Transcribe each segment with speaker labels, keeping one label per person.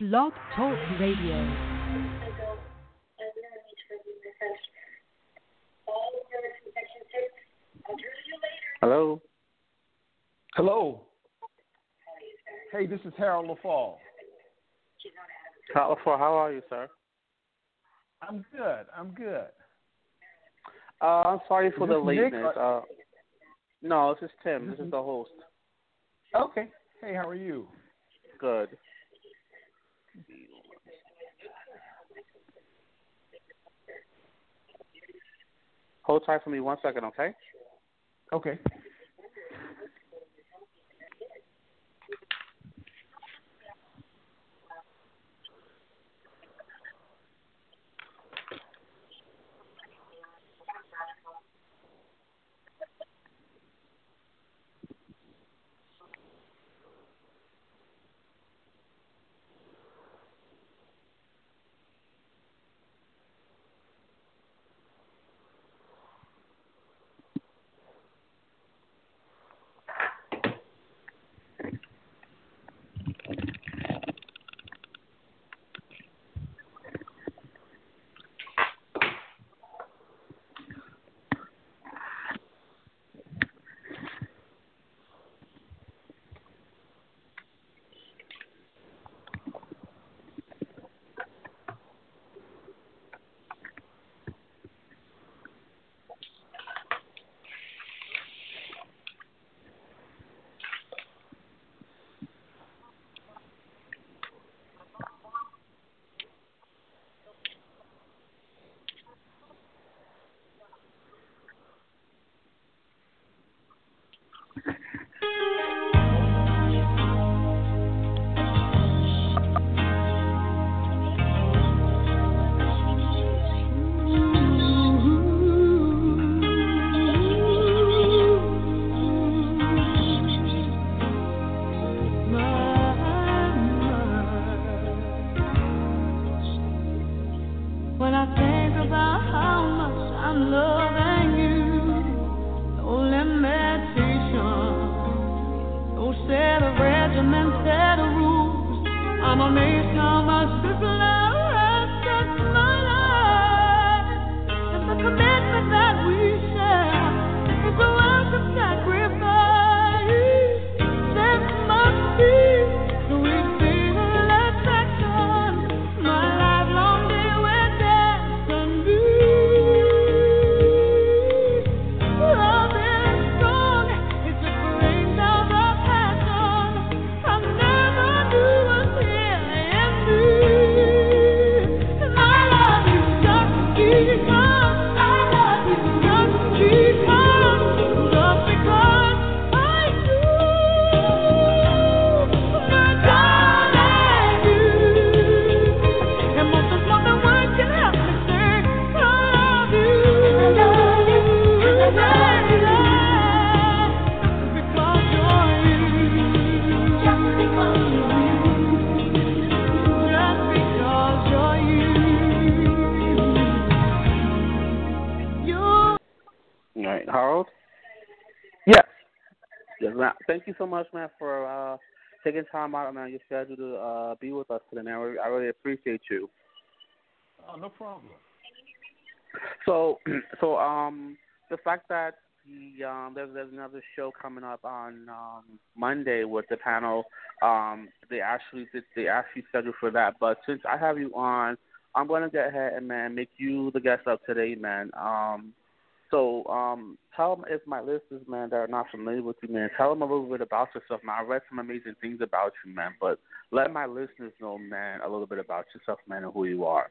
Speaker 1: Blog Talk Radio.
Speaker 2: Hello.
Speaker 3: Hello. Hey, this is Harold Leffall.
Speaker 2: How, how are you, sir?
Speaker 3: I'm good. I'm good.
Speaker 2: Uh, I'm sorry for the lateness.
Speaker 3: or-
Speaker 2: Uh, no, this is Tim.
Speaker 3: Is
Speaker 2: This
Speaker 3: this
Speaker 2: is the host.
Speaker 3: Okay. Hey, how are you?
Speaker 2: Good. Hold tight for me one second, okay?
Speaker 3: Okay.
Speaker 2: Man. Thank you so much, man, for uh, taking time out, man, your schedule to uh, be with us today, man. I really- I really appreciate you.
Speaker 3: Oh, no problem.
Speaker 2: So, so um, the fact that the um, there's there's another show coming up on um Monday with the panel. Um, they actually did they actually scheduled for that, but since I have you on, I'm gonna get ahead and man make you the guest of today, man. Um, so um, tell them if my listeners, man, that are not familiar with you, man, tell them a little bit about yourself, man. I read some amazing things about you, man, but let my listeners know, man, a little bit about yourself, man, and who you are.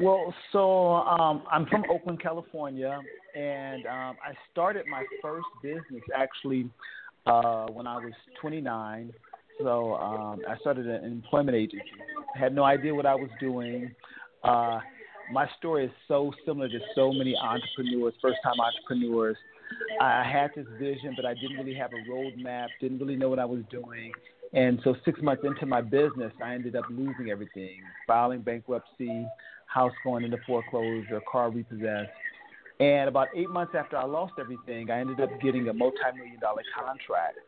Speaker 3: Well, so um, I'm from Oakland, California, and um, I started my first business actually uh, when I was 29. So um, I started an employment agency. Had no idea what I was doing. Uh, my story is so similar to so many entrepreneurs, first-time entrepreneurs. I had this vision, but I didn't really have a roadmap. Didn't really know what I was doing. And so six months into my business, I ended up losing everything, filing bankruptcy, house going into foreclosure, car repossessed. And about eight months after I lost everything, I ended up getting a multi-million dollar contract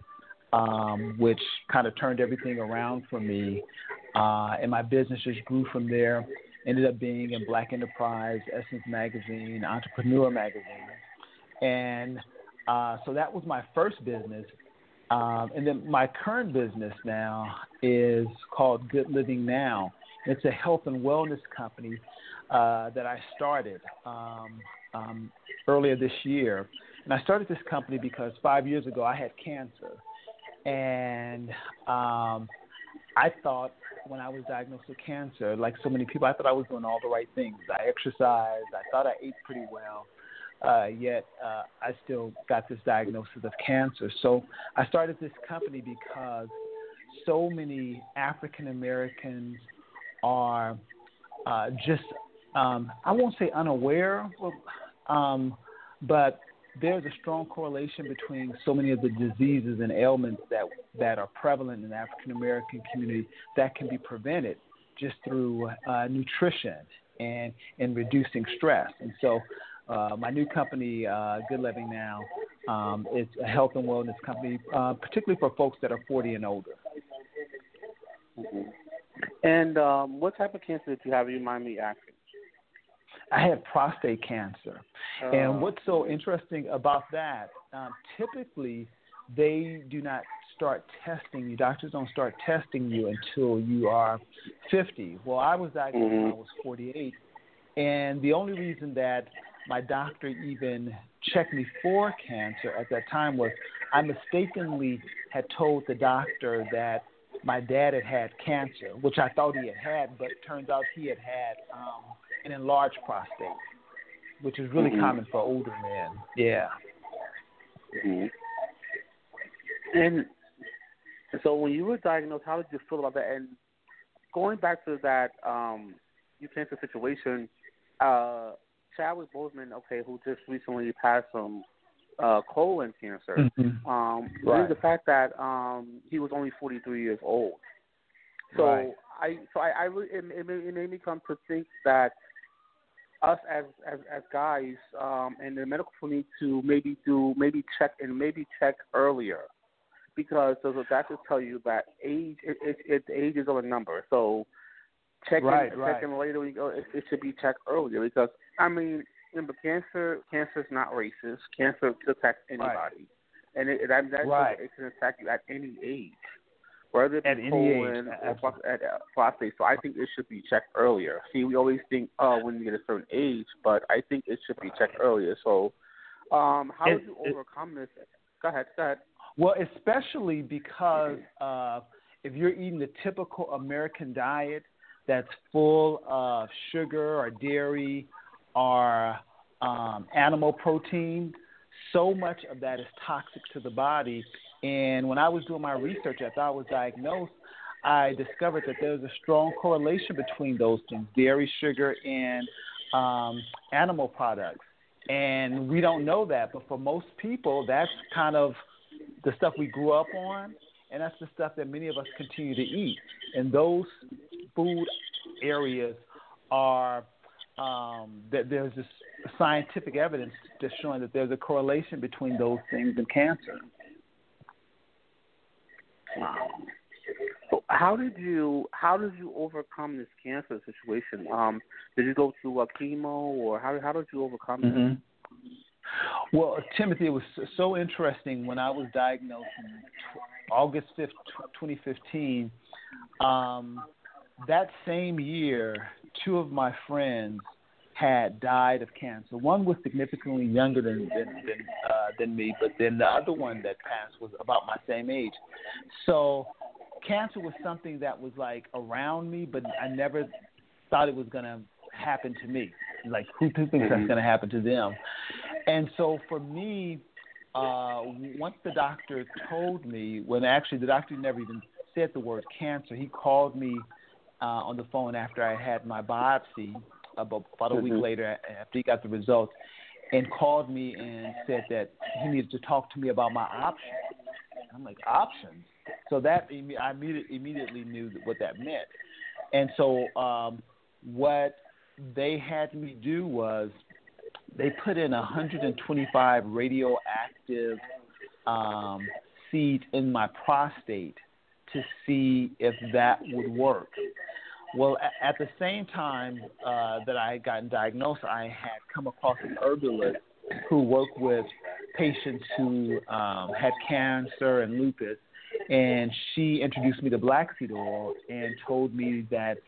Speaker 4: um, which kind of turned everything around for me. Uh, and my business just grew from there. Ended up being in Black Enterprise, Essence Magazine, Entrepreneur Magazine. And uh, so that was my first business. Um, and then my current business now is called Good Living Now. It's a health and wellness company uh, that I started um, um, earlier this year. And I started this company because five years ago I had cancer. And um, I thought when I was diagnosed with cancer, like so many people, I thought I was doing all the right things. I exercised, I thought I ate pretty well uh, yet uh, I still got this diagnosis of cancer. So I started this company because so many African Americans are uh, just, um, I won't say unaware, um, but there's a strong correlation between so many of the diseases and ailments that that are prevalent in the African American community that can be prevented just through uh, nutrition and and reducing stress. And so uh, my new company, uh, Good Living Now, um, it's a health and wellness company, uh, particularly for folks that are 40 and older.
Speaker 2: Mm-hmm. And um, what type of cancer did you have? You mind me asking?
Speaker 4: I had prostate cancer. Uh, and what's so interesting about that, um, typically they do not start testing you. Doctors don't start testing you until you are 50. Well, I was diagnosed mm-hmm. when I was 48. And the only reason that my doctor even checked me for cancer at that time was I mistakenly had told the doctor that my dad had had cancer, which I thought he had had, but it turns out he had had um, an enlarged prostate, which is really mm-hmm. common for older men. Yeah.
Speaker 2: Mm-hmm. And so when you were diagnosed, how did you feel about that? And going back to that um, you cancer situation, uh, Chadwick Boseman, okay, who just recently passed from uh, colon cancer,
Speaker 4: mm-hmm.
Speaker 2: um,
Speaker 4: right.
Speaker 2: the fact that um, he was only 43 years old. So
Speaker 4: right.
Speaker 2: I, so I, I really, it, it, made, it made me come to think that us as as, as guys um, and the medical need to maybe do maybe check and maybe check earlier because the doctors tell you that age it, it, it age is a number. So checking
Speaker 4: right, right.
Speaker 2: checking later when you go, it, it should be checked earlier because I mean, remember, cancer cancer is not racist. Cancer can attack anybody,
Speaker 4: right.
Speaker 2: and it, that, that
Speaker 4: right.
Speaker 2: it can attack you at any age, whether it's
Speaker 4: at
Speaker 2: colon
Speaker 4: or
Speaker 2: at, at prostate. So I think it should be checked earlier. See, we always think, oh, when you get a certain age, but I think it should be checked earlier. So, um, how
Speaker 4: it,
Speaker 2: do you overcome this? Go ahead. Go ahead.
Speaker 4: Well, especially because uh, if you're eating the typical American diet that's full of sugar or dairy or um, animal protein, so much of that is toxic to the body. And when I was doing my research after I was diagnosed, I discovered that there's a strong correlation between those things dairy, sugar, and um, animal products. And we don't know that, but for most people, that's kind of the stuff we grew up on, and that's the stuff that many of us continue to eat. And those food areas are um, that there's this scientific evidence just showing that there's a correlation between those things and cancer.
Speaker 2: So how did you how did you overcome this cancer situation? Um, did you go through a chemo or how how did you overcome
Speaker 4: mm-hmm. it? Well, Timothy, it was so interesting when I was diagnosed in August 5th, 2015. Um, that same year, two of my friends had died of cancer. One was significantly younger than than than, uh, than me, but then the other one that passed was about my same age. So cancer was something that was like around me, but I never thought it was gonna happen to me. Like who thinks that's
Speaker 2: mm-hmm.
Speaker 4: gonna happen to them? And so for me, uh, once the doctor told me, when actually the doctor never even said the word cancer, he called me uh, on the phone after I had my biopsy about, about a week
Speaker 2: mm-hmm.
Speaker 4: later after he got the results and called me and said that he needed to talk to me about my options. I'm like, options? So that I immediately, knew what that meant. And so um, what they had me do was they put in 125 radioactive um, seed in my prostate to see if that would work. Well, at the same time uh, that I had gotten diagnosed, I had come across an herbalist who worked with patients who um, had cancer and lupus, and she introduced me to black seed oil and told me that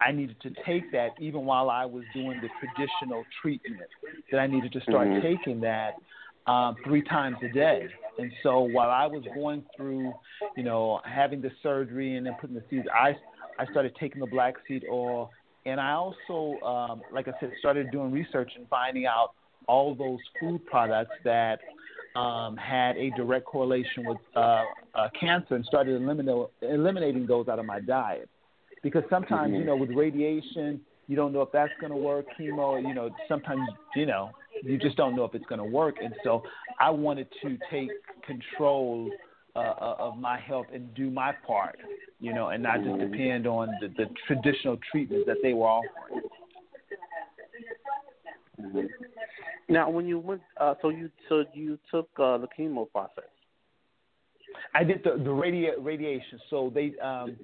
Speaker 4: I needed to take that even while I was doing the traditional treatment. That I needed to start mm-hmm. taking that um, three times a day. And so while I was going through, you know, having the surgery and then putting the seeds, I I started taking the black seed oil, and I also, um, like I said, started doing research and finding out all those food products that um, had a direct correlation with uh, uh, cancer, and started eliminating eliminating those out of my diet. Because sometimes, you mm-hmm. know, with radiation, you don't know if that's going to work. Chemo, you know, sometimes, you know, you just don't know if it's going to work. And so I wanted to take control uh, uh, of my health and do my part, you know, and not just depend on the, the traditional treatments that they were offering.
Speaker 2: Mm-hmm. Now, when you went, uh, so you so you took uh, the chemo process.
Speaker 4: I did the the radi- radiation. So they um,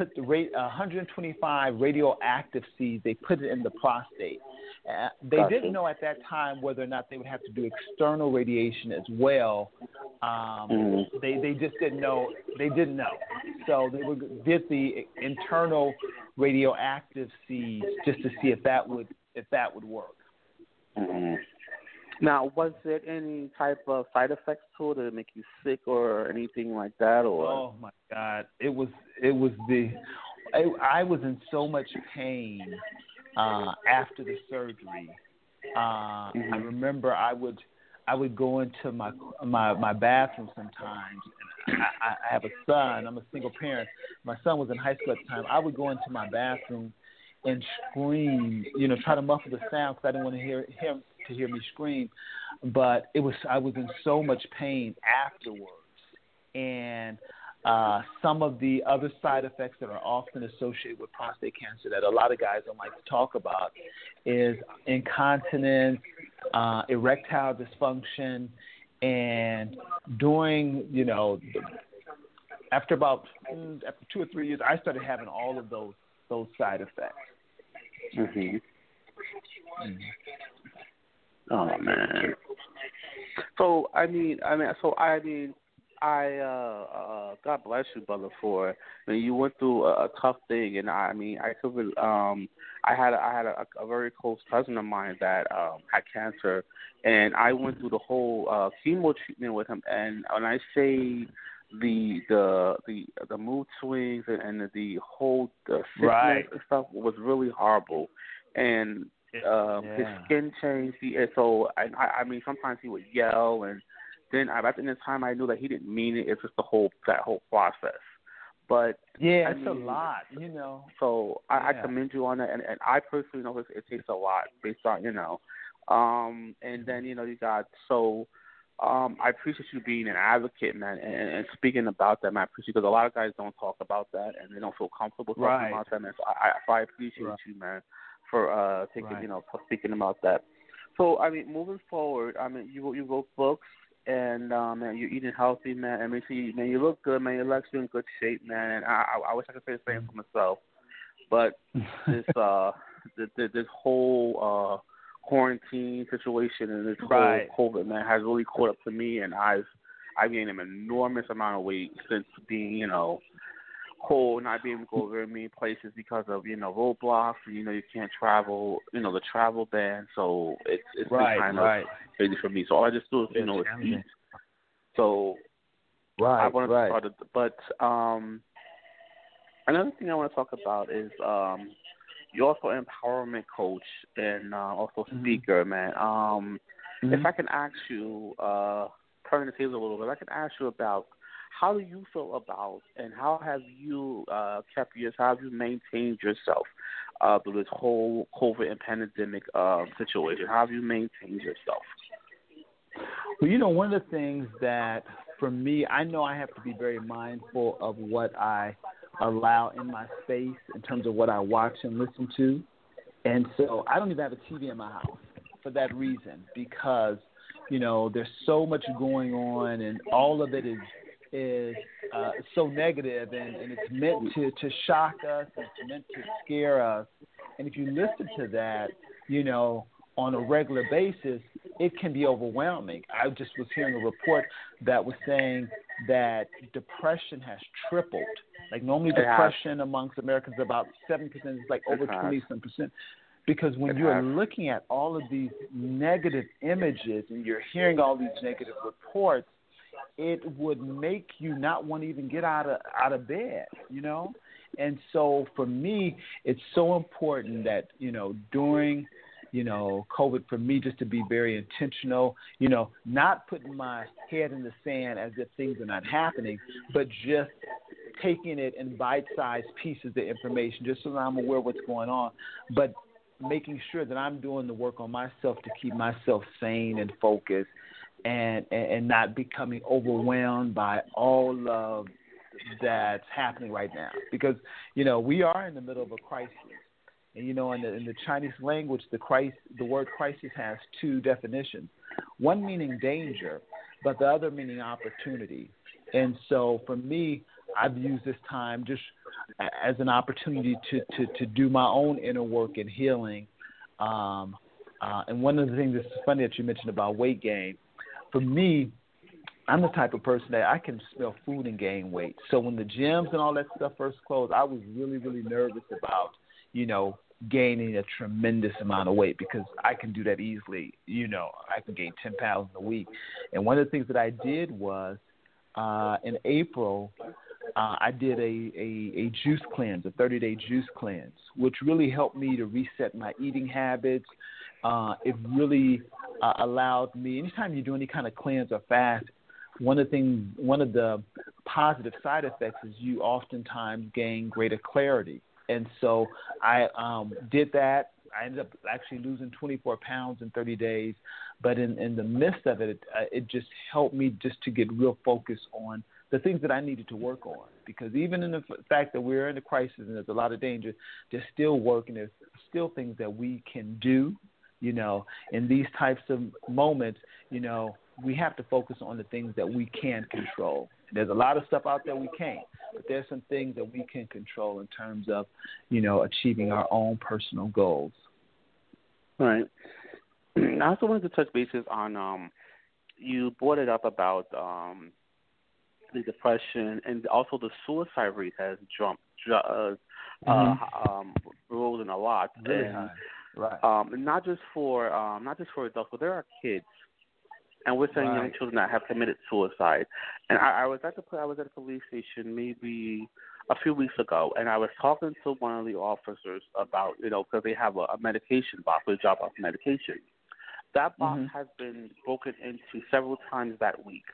Speaker 4: put the rate 125 radioactive seeds. They put it in the prostate. Uh, they gotcha. didn't know at that time whether or not they would have to do external radiation as well. Um, mm-hmm. They they just didn't know. They didn't know. So they would, did the internal radioactive seeds just to see if that would if that would work.
Speaker 2: Mm-hmm. Now, was there any type of side effects to it that make you sick or anything like that? Or
Speaker 4: oh my God, it was it was the I, I was in so much pain uh, after the surgery. Uh, mm-hmm. I remember I would I would go into my my my bathroom sometimes. I, I have a son. I'm a single parent. My son was in high school at the time. I would go into my bathroom and scream, you know, try to muffle the sound because I didn't want to hear him to hear me scream. But it was I was in so much pain afterwards, and uh, some of the other side effects that are often associated with prostate cancer that a lot of guys don't like to talk about is incontinence, uh, erectile dysfunction, and during you know after about mm, after two or three years, I started having all of those those side effects.
Speaker 2: Mm-hmm. Mm-hmm. Oh man. So I mean, I mean, so I mean, I uh, uh God bless you, brother, for I mean, you went through a, a tough thing, and I I mean, I could um, I had I had a, a very close cousin of mine that um had cancer, and I went through the whole uh chemo treatment with him, and when I say the the the the mood swings and, and the, whole the sickness
Speaker 4: right.
Speaker 2: and stuff was really horrible, and um, yeah. His skin changed. He, and so I, I mean, sometimes he would yell, and then I, at the end of time I knew that he didn't mean it. It's just the whole that whole process. But
Speaker 4: yeah,
Speaker 2: I
Speaker 4: it's
Speaker 2: mean,
Speaker 4: a lot, you know.
Speaker 2: So I, yeah. I commend you on that, and, and I personally know it, it takes a lot based on you know. Um, and then you know you got so. Um, I appreciate you being an advocate, man, and, and speaking about that, man. I appreciate because a lot of guys don't talk about that and they don't feel comfortable talking
Speaker 4: right.
Speaker 2: about that, man. So I, I, so I appreciate right. you, man for uh taking
Speaker 4: right.
Speaker 2: you know for speaking about that. So I mean, moving forward, I mean, you you wrote books and um, man, you're eating healthy, man. I mean, see, man, you look good, man. Your legs are in good shape, man. And I, I, I wish I could say the same for myself, but this, uh, this, this whole uh, quarantine situation and this
Speaker 4: right.
Speaker 2: whole COVID, man, has really caught up to me, and I've, I've gained an enormous amount of weight since being, you know, whole not being able to go very many places because of you know roadblocks and you know you can't travel you know the travel ban so it's it's
Speaker 4: right,
Speaker 2: kind
Speaker 4: right.
Speaker 2: of crazy for me so all I just do is you know eat so
Speaker 4: right
Speaker 2: I want
Speaker 4: right.
Speaker 2: to start but um another thing I want to talk about is um you're also an empowerment coach and uh, also
Speaker 4: mm-hmm.
Speaker 2: speaker man um
Speaker 4: mm-hmm.
Speaker 2: if I can ask you uh turn the tables a little bit I can ask you about how do you feel about and how have you uh, kept yourself, how have you maintained yourself uh, through this whole COVID and pandemic uh, situation? How have you maintained yourself?
Speaker 4: Well, you know, one of the things that for me, I know I have to be very mindful of what I allow in my space in terms of what I watch and listen to. And so I don't even have a TV in my house for that reason because, you know, there's so much going on and all of it is is uh, so negative and, and it's meant to, to shock us, and it's meant to scare us. And if you listen to that, you know, on a regular basis, it can be overwhelming. I just was hearing a report that was saying that depression has tripled. Like normally, depression amongst Americans is about seven percent. It's like over twenty some percent. Because when you're looking at all of these negative images and you're hearing all these negative reports, it would make you not want to even get out of out of bed, you know. And so for me, it's so important that you know during you know COVID for me just to be very intentional, you know, not putting my head in the sand as if things are not happening, but just taking it in bite-sized pieces of information just so that I'm aware what's going on, but making sure that I'm doing the work on myself to keep myself sane and focused and, and not becoming overwhelmed by all of that's happening right now. Because you know we are in the middle of a crisis. And you know in the in the Chinese language the the word crisis has two definitions. One meaning danger but the other meaning opportunity. And so for me I've used this time just as an opportunity to to to do my own inner work and healing. Um uh, and one of the things that's funny that you mentioned about weight gain for me, I'm the type of person that I can smell food and gain weight. So when the gyms and all that stuff first closed, I was really, really nervous about, you know, gaining a tremendous amount of weight because I can do that easily. You know, I can gain 10 pounds in a week. And one of the things that I did was uh, in April, uh, I did a, a, a juice cleanse, a 30 day juice cleanse, which really helped me to reset my eating habits. Uh, it really uh, allowed me. Anytime you do any kind of cleanse or fast, one of the things, one of the positive side effects is you oftentimes gain greater clarity. And so I um, did that. I ended up actually losing 24 pounds in 30 days, but in, in the midst of it, it, uh, it just helped me just to get real focus on the things that I needed to work on. Because even in the fact that we're in a crisis and there's a lot of danger, there's still work and there's still things that we can do you know, in these types of moments, you know, we have to focus on the things that we can control. There's a lot of stuff out there we can't, but there's some things that we can control in terms of, you know, achieving our own personal goals.
Speaker 2: Right. I also wanted to touch bases on um you brought it up about um the depression and also the suicide rate has jumped uh, mm-hmm. uh um risen a lot
Speaker 4: really
Speaker 2: and
Speaker 4: high. Right.
Speaker 2: Um, not just for um, not just for adults, but there are kids, and we're saying
Speaker 4: right.
Speaker 2: young children that have committed suicide. And I, I was at the I was at a police station maybe a few weeks ago, and I was talking to one of the officers about you know because they have a, a medication box, they drop off medication. That box
Speaker 4: mm-hmm.
Speaker 2: has been broken into several times that week.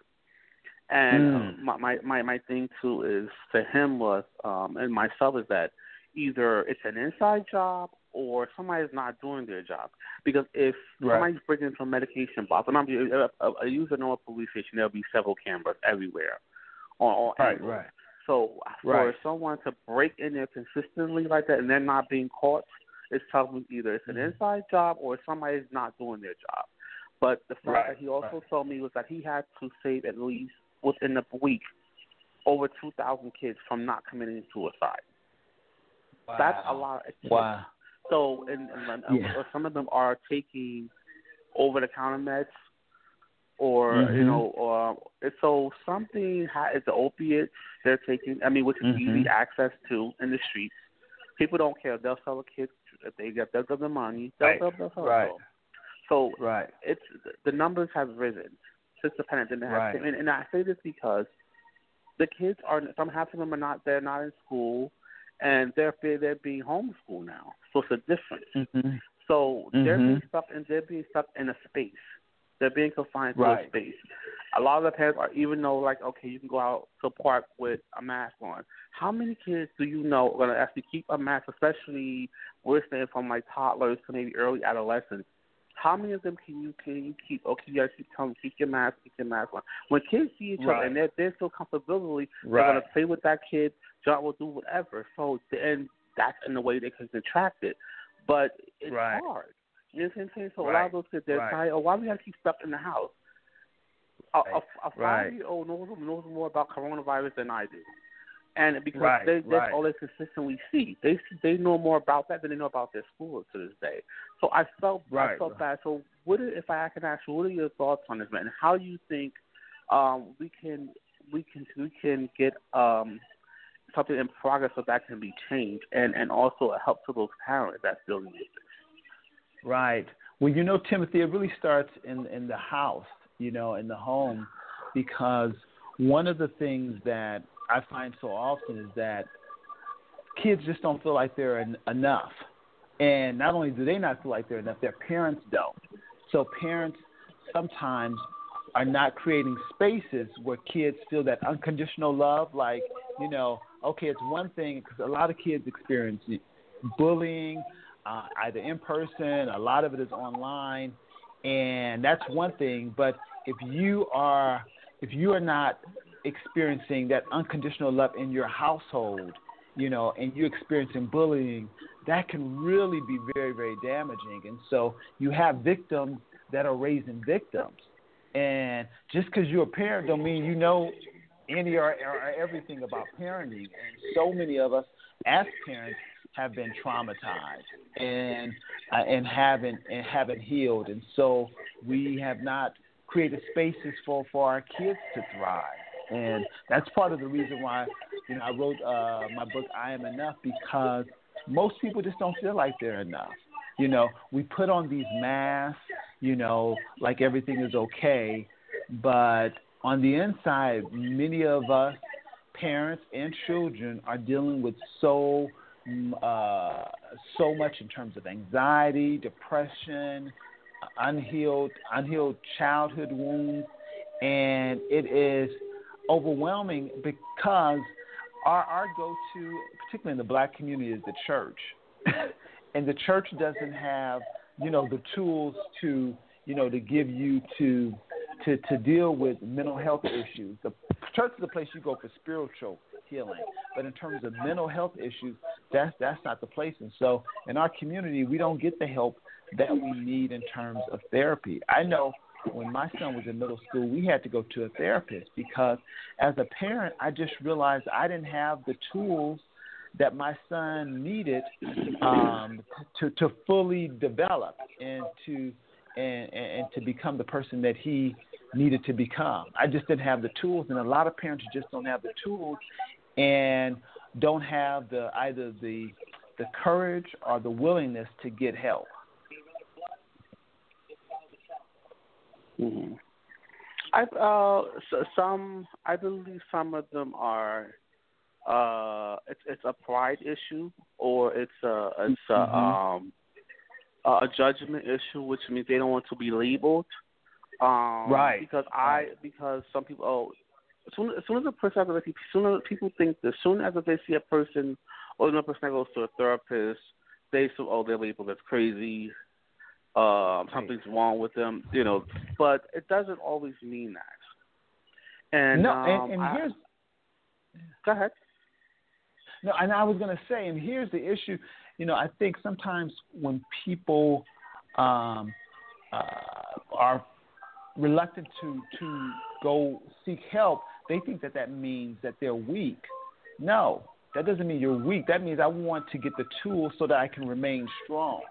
Speaker 2: And
Speaker 4: mm.
Speaker 2: my, my my my thing too is to him was um and myself is that either it's an inside job or somebody's not doing their job. Because if
Speaker 4: right.
Speaker 2: somebody's breaking into a medication box, and I'm a, a, a user know a police station, there'll be several cameras everywhere. On, on
Speaker 4: right, right.
Speaker 2: So for
Speaker 4: right.
Speaker 2: someone to break in there consistently like that and they're not being caught, it's telling me either it's an
Speaker 4: mm-hmm.
Speaker 2: inside job or somebody's not doing their job. But the fact
Speaker 4: right.
Speaker 2: that he also
Speaker 4: right.
Speaker 2: told me was that he had to save at least within a week over 2,000 kids from not committing suicide.
Speaker 4: Wow.
Speaker 2: That's a lot. Of
Speaker 4: wow.
Speaker 2: So, and, and
Speaker 4: yeah.
Speaker 2: some of them are taking over-the-counter meds, or
Speaker 4: mm-hmm.
Speaker 2: you know, or so something ha- it's an opiate they're taking. I mean, which is
Speaker 4: mm-hmm.
Speaker 2: easy access to in the streets. People don't care. They'll sell a kid if they get they'll give them money. They'll,
Speaker 4: right.
Speaker 2: they'll, they'll sell
Speaker 4: right.
Speaker 2: It so
Speaker 4: right.
Speaker 2: it's the numbers have risen since the pandemic.
Speaker 4: Right.
Speaker 2: And, and I say this because the kids are some half of them are not they're not in school and they're they're being homeschooled now. So it's a difference.
Speaker 4: Mm-hmm.
Speaker 2: So
Speaker 4: mm-hmm.
Speaker 2: they're being stuck and they're being stuck in a space. They're being confined to a space. A lot of the parents are even though like okay you can go out to a park with a mask on. How many kids do you know are going to actually keep a mask, especially we're saying from like toddlers to maybe early adolescents? How many of them can you can you keep? Okay, you gotta keep telling them keep your mask, keep your mask on. When kids see each
Speaker 4: right.
Speaker 2: other and they're they're so comfortably,
Speaker 4: right.
Speaker 2: they're gonna play with that kid. John will do whatever. So and that's in the way they can contract it. But it's
Speaker 4: right.
Speaker 2: hard. You know what I'm saying? So
Speaker 4: right.
Speaker 2: a lot of those kids they're
Speaker 4: right.
Speaker 2: tired. Oh, why do we have to keep stuck in the house? a, a, a five year old knows knows more about coronavirus than I do, and because
Speaker 4: right,
Speaker 2: they, that's
Speaker 4: right.
Speaker 2: all they consistently see. They they know more about that than they know about their school to this day. So I felt
Speaker 4: right,
Speaker 2: I felt bad. So what are, if I can ask you, what are your thoughts on this, man? How do you think um, we can we can we can get um, something in progress so that can be changed, and and also a help to those parents that's building this.
Speaker 4: Right. Well, you know, Timothy, it really starts in in the house, you know, in the home, because one of the things that I find so often is that kids just don't feel like they're en- enough, and not only do they not feel like they're enough, their parents don't. So parents sometimes are not creating spaces where kids feel that unconditional love. Like, you know, okay, it's one thing because a lot of kids experience bullying, uh, either in person, a lot of it is online, and that's one thing. But if you are if you are not experiencing that unconditional love in your household, you know, and you're experiencing bullying, that can really be very, very damaging. And so you have victims that are raising victims. And just because you're a parent don't mean you know any or, or everything about parenting. And so many of us as parents have been traumatized and uh, and haven't and haven't healed. And so we have not created spaces for, for our kids to thrive. And that's part of the reason why, you know, I wrote uh, my book I Am Enough because most people just don't feel like they're enough. You know, we put on these masks, you know, like everything is okay, but on the inside, many of us, parents and children, are dealing with so uh, so much in terms of anxiety, depression, unhealed unhealed childhood wounds, and it is overwhelming because our our go to, particularly in the black community, is the church, and the church doesn't have you know the tools to you know to give you to to to deal with mental health issues. The church is the place you go for spiritual healing, but in terms of mental health issues, that's that's not the place. And so in our community, we don't get the help that we need in terms of therapy. I know when my son was in middle school, we had to go to a therapist because as a parent, I just realized I didn't have the tools that my son needed um, to to fully develop and to and, and to become the person that he needed to become. I just didn't have the tools, and a lot of parents just don't have the tools and don't have the either the the courage or the willingness to get help.
Speaker 2: Mm-hmm. I uh so some I believe some of them are uh it's it's a pride issue or it's a it's a
Speaker 4: mm-hmm.
Speaker 2: um a judgment issue which means they don't want to be labeled um
Speaker 4: right
Speaker 2: because I because some people oh as soon as soon as a person as soon as people think that as soon as they see a person or another person that goes to a therapist they say oh they're labeled as crazy um, something's wrong with them, you know, but it doesn't always mean that. And
Speaker 4: no,
Speaker 2: um,
Speaker 4: and, and
Speaker 2: I,
Speaker 4: here's
Speaker 2: go ahead.
Speaker 4: No, and I was going to say, and here's the issue. You know, I think sometimes when people um, uh, are reluctant to to go seek help, they think that that means that they're weak. No, that doesn't mean you're weak. That means I want to get the tools so that I can remain strong.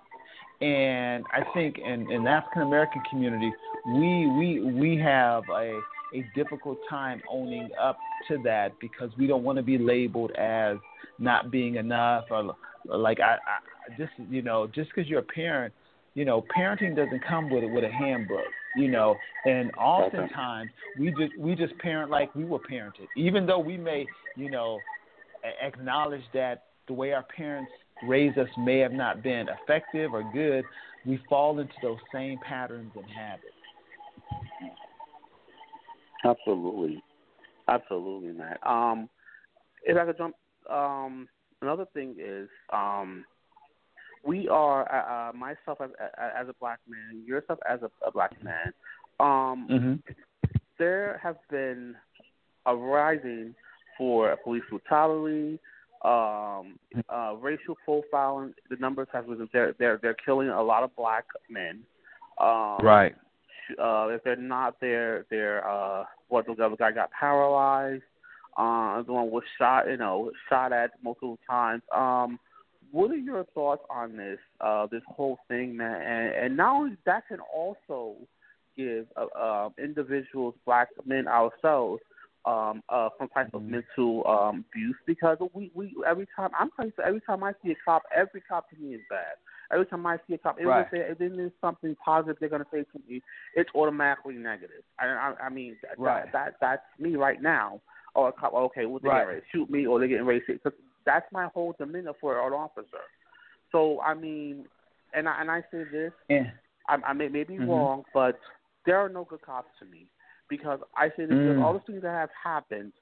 Speaker 4: And I think in, in African American community, we we we have a a difficult time owning up to that because we don't want to be labeled as not being enough or, or like I, I just you know just because you're a parent, you know parenting doesn't come with with a handbook, you know, and oftentimes we just we just parent like we were parented, even though we may you know acknowledge that the way our parents raised us may have not been effective or good, we fall into those same patterns and habits.
Speaker 2: Absolutely, absolutely, Matt. Um, if I could jump, um, another thing is, um, we are uh, uh myself as as a black man, yourself as a, a black man. Um,
Speaker 4: mm-hmm.
Speaker 2: There have been a rising for police brutality, um, uh, racial profiling. The numbers have risen. They're they're they're killing a lot of black men. Um,
Speaker 4: right.
Speaker 2: uh, if they're not there, they're uh, what the other guy got paralyzed. Uh, the one was shot, you know, shot at multiple times. Um, what are your thoughts on this, uh, this whole thing, man? And, and not only that can also give uh, uh, individuals, black men ourselves, um, uh, some type of mm-hmm. mental um, abuse because we, we every time I'm every time I see a cop, every cop to me is bad. Every time I see a cop,
Speaker 4: right.
Speaker 2: if, they, if there's something positive they're gonna say to me, it's automatically negative. I, I, I mean, that,
Speaker 4: right.
Speaker 2: that, that that's me right now. Or a cop, okay, well, they're right. getting ready to shoot me, or they're getting ready to. That's my whole demeanor for an officer. So I mean, and I and I say this,
Speaker 4: yeah.
Speaker 2: I, I may, may be
Speaker 4: mm-hmm.
Speaker 2: wrong, but there are no good cops to me because I say this: mm. all the things that have happened.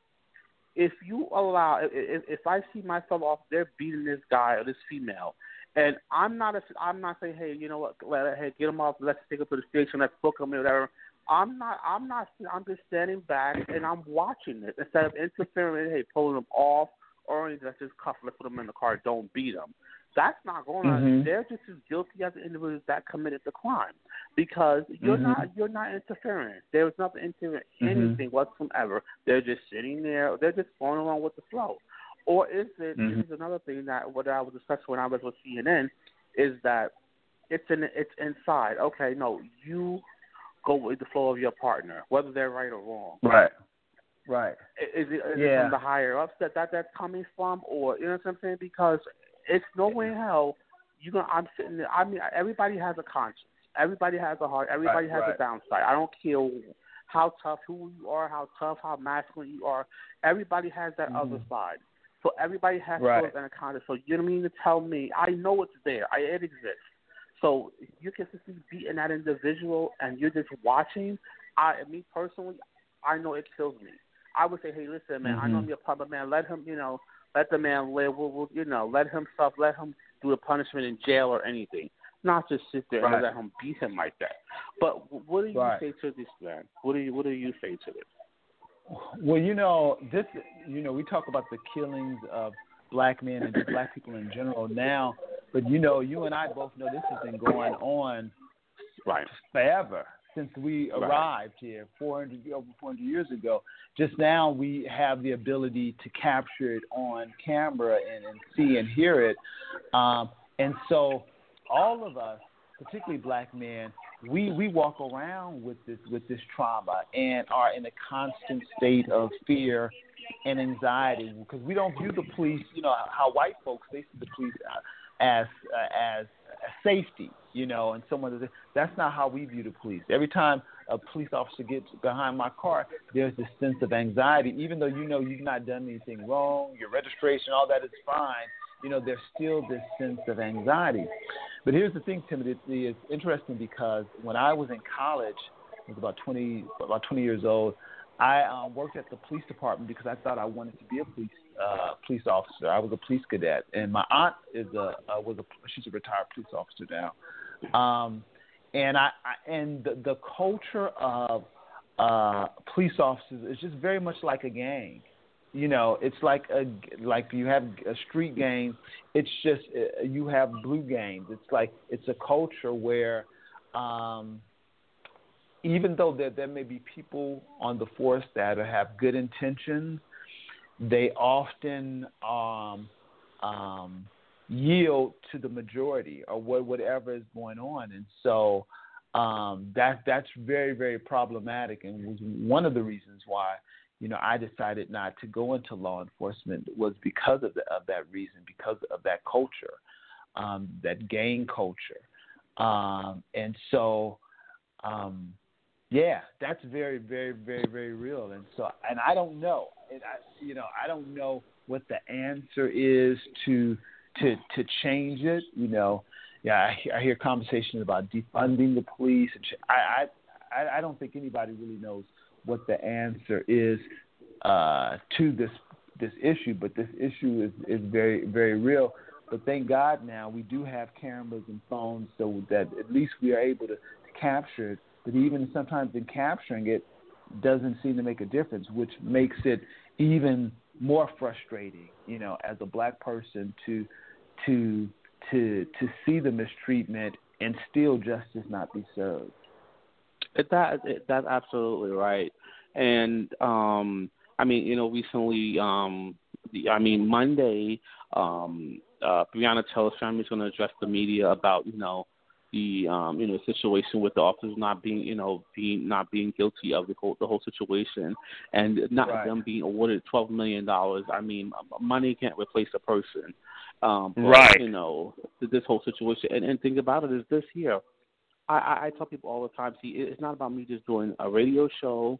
Speaker 2: If you allow, if, if I see myself off, they're beating this guy or this female, and I'm not a, I'm not saying, hey, you know what, let hey, get him off, let's take him to the station, let's book him or whatever. I'm not, I'm not, I'm just standing back and I'm watching it instead of interfering, hey, pulling them off or let's just cuff, let's put him in the car, don't beat them. That's not going on.
Speaker 4: Mm-hmm.
Speaker 2: They're just as guilty as the individuals that committed the crime because you're
Speaker 4: mm-hmm.
Speaker 2: not you're not interfering. There's nothing interfering
Speaker 4: mm-hmm.
Speaker 2: anything whatsoever. They're just sitting there. They're just going along with the flow. Or is it?
Speaker 4: Mm-hmm.
Speaker 2: This is another thing that what I was discussing when I was with CNN is that it's in it's inside. Okay, no, you go with the flow of your partner, whether they're right or wrong.
Speaker 4: Right. Right.
Speaker 2: Is it, is
Speaker 4: yeah.
Speaker 2: it from the higher ups that, that that's coming from, or you know what I'm saying? Because it's no way in hell you gonna. I'm sitting there. I mean, everybody has a conscience. Everybody has a heart. Everybody
Speaker 4: right,
Speaker 2: has
Speaker 4: right.
Speaker 2: a downside. I don't care how tough who you are, how tough, how masculine you are. Everybody has that
Speaker 4: mm-hmm.
Speaker 2: other side. So everybody has
Speaker 4: right.
Speaker 2: and cons. So you don't mean to tell me I know it's there. I, it exists. So you consistently beating that individual and you're just watching. I, me personally, I know it kills me. I would say, hey, listen, man,
Speaker 4: mm-hmm.
Speaker 2: I know I'm your public man. Let him, you know, let the man live. We'll, we'll, you know, let him suffer. Let him do the punishment in jail or anything. Not just sit there
Speaker 4: right.
Speaker 2: and let him beat him like that. But what do you
Speaker 4: right.
Speaker 2: say to this man? What do you What do you say to this?
Speaker 4: Well, you know, this, you know, we talk about the killings of black men and black people in general now, but you know, you and I both know this has been going on
Speaker 2: right
Speaker 4: forever since we
Speaker 2: right.
Speaker 4: arrived here 400 over 400 years ago. Just now we have the ability to capture it on camera and, and see and hear it, um, and so all of us, particularly black men, we we walk around with this with this trauma and are in a constant state of fear and anxiety because we don't view the police, you know, how white folks they see the police uh, as uh, as safety, you know, and someone that that's not how we view the police. Every time a police officer gets behind my car, there's this sense of anxiety, even though you know you've not done anything wrong, your registration, all that is fine. You know, there's still this sense of anxiety. But here's the thing, Timothy. It's interesting because when I was in college, I was about 20, about 20 years old. I um, worked at the police department because I thought I wanted to be a police uh, police officer. I was a police cadet, and my aunt is a uh, was a she's a retired police officer now. Um, and I, I and the, the culture of uh, police officers is just very much like a gang. You know, it's like a like you have a street gang. It's just uh, you have blue gangs. It's like it's a culture where um, even though there there may be people on the force that have good intentions, they often um, um, yield to the majority or what, whatever is going on, and so um, that that's very very problematic, and was one of the reasons why you know I decided not to go into law enforcement was because of the, of that reason, because of that culture, um, that gang culture, um, and so. Um, yeah, that's very, very, very, very real, and so, and I don't know, and I, you know, I don't know what the answer is to to to change it. You know, yeah, I, I hear conversations about defunding the police, and I, I, I don't think anybody really knows what the answer is uh, to this this issue, but this issue is is very, very real. But thank God now we do have cameras and phones, so that at least we are able to, to capture it but even sometimes in capturing it doesn't seem to make a difference, which makes it even more frustrating, you know, as a black person to to to to see the mistreatment and still justice not be served.
Speaker 2: That that's absolutely right. And um I mean, you know, recently um the I mean Monday um uh Breonna Taylor's family is gonna address the media about, you know, the um, you know situation with the officers not being you know being not being guilty of the whole the whole situation and not
Speaker 4: right.
Speaker 2: them being awarded twelve million dollars. I mean, money can't replace a person. Um, but,
Speaker 4: right.
Speaker 2: You know this whole situation and and think about it is this here. I, I, I tell people all the time. See, it's not about me just doing a radio show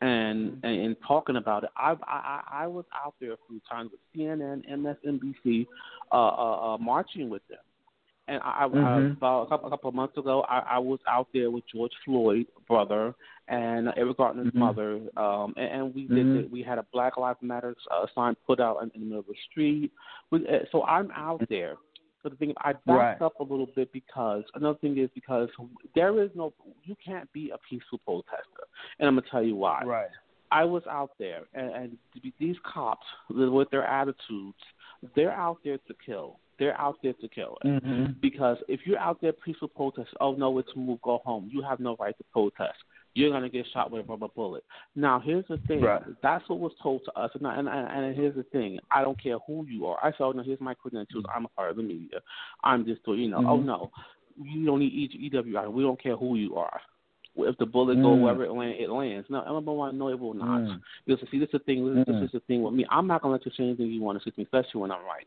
Speaker 2: and and, and talking about it. I, I I was out there a few times with CNN, MSNBC, uh, uh, uh, marching with them and I,
Speaker 4: mm-hmm.
Speaker 2: I about a couple, a couple of months ago, I, I was out there with George Floyd's brother and Eric Garner's
Speaker 4: mm-hmm.
Speaker 2: mother, um, and, and we
Speaker 4: mm-hmm.
Speaker 2: did we had a Black Lives Matter uh, sign put out in, in the middle of the street. We, uh, so I'm out there. So the thing I backed
Speaker 4: right.
Speaker 2: up a little bit because another thing is because there is no you can't be a peaceful protester, and I'm gonna tell you why.
Speaker 4: Right.
Speaker 2: I was out there, and, and these cops with their attitudes, they're out there to kill. They're out there to kill.
Speaker 4: Mm-hmm.
Speaker 2: Because if you're out there peaceful protest, oh no, it's move, go home. You have no right to protest. You're gonna get shot with a rubber bullet. Now here's the thing.
Speaker 4: Right.
Speaker 2: That's what was told to us. And, and, and, and here's the thing. I don't care who you are. I said, oh no, here's my credentials. I'm a part of the media. I'm just doing, you know. Oh,
Speaker 4: Mm-hmm.
Speaker 2: Oh no, you don't need EWI. We don't care who you are. If the bullet
Speaker 4: Mm.
Speaker 2: go wherever it lands, it lands. No, number one, no, it will not.
Speaker 4: Mm.
Speaker 2: Because see, this is the thing. This,
Speaker 4: Mm.
Speaker 2: this is the thing with me. I'm not gonna let you say anything you want to say, to me, especially when I'm right.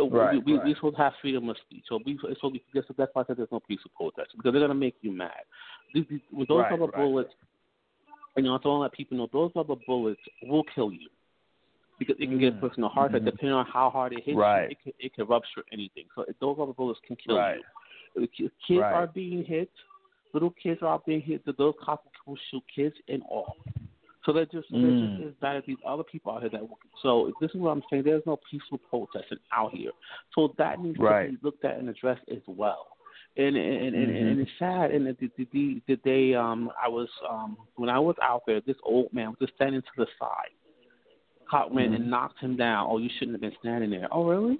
Speaker 2: Uh,
Speaker 4: Right,
Speaker 2: we, we,
Speaker 4: right.
Speaker 2: we supposed to have freedom of speech. So we, so we, that's, that's why I said there's no peaceful protest because they're gonna make you mad. These, these, with those
Speaker 4: Right,
Speaker 2: rubber
Speaker 4: right.
Speaker 2: bullets, and you know, I want to let people know those rubber bullets will kill you because it can get a
Speaker 4: Mm.
Speaker 2: person a heart attack
Speaker 4: Mhm.
Speaker 2: depending on how hard it hits
Speaker 4: Right.
Speaker 2: you. It can, it can rupture anything. So those rubber bullets can kill
Speaker 4: Right.
Speaker 2: you. Kids
Speaker 4: Right.
Speaker 2: are being hit. Little kids are being hit. Those cops will shoot kids and all. So they're just they're
Speaker 4: Mm.
Speaker 2: just as bad as these other people out here that. work. So this is what I'm saying. There's no peaceful protesting out here. So that needs
Speaker 4: Right.
Speaker 2: to be looked at and addressed as well. And and and, and,
Speaker 4: Mhm.
Speaker 2: and it's sad. And the, the, the, the day um I was um when I was out there, this old man was just standing to the side. Cop went
Speaker 4: Mhm.
Speaker 2: and knocked him down. Oh, you shouldn't have been standing there. Oh, really?